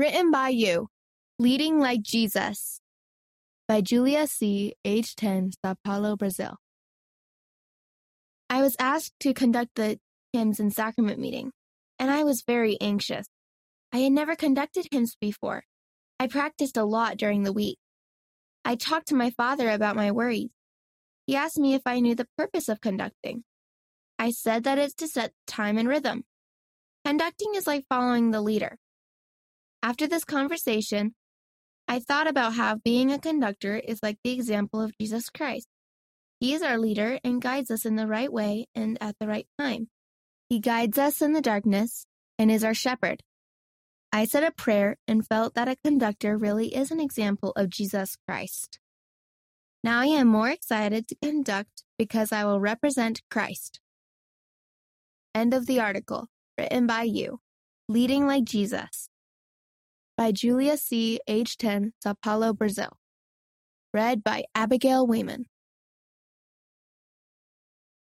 Written by you. Leading Like Jesus. By Julia C., age 10, Sao Paulo, Brazil. I was asked to conduct the hymns and sacrament meeting, and I was very anxious. I had never conducted hymns before. I practiced a lot during the week. I talked to my father about my worries. He asked me if I knew the purpose of conducting. I said that it's to set time and rhythm. Conducting is like following the leader. After this conversation, I thought about how being a conductor is like the example of Jesus Christ. He is our leader and guides us in the right way and at the right time. He guides us in the darkness and is our shepherd. I said a prayer and felt that a conductor really is an example of Jesus Christ. Now I am more excited to conduct because I will represent Christ. End of the article, written by you. Leading like Jesus. By Julia C., age 10, Sao Paulo, Brazil. Read by Abigail Wayman.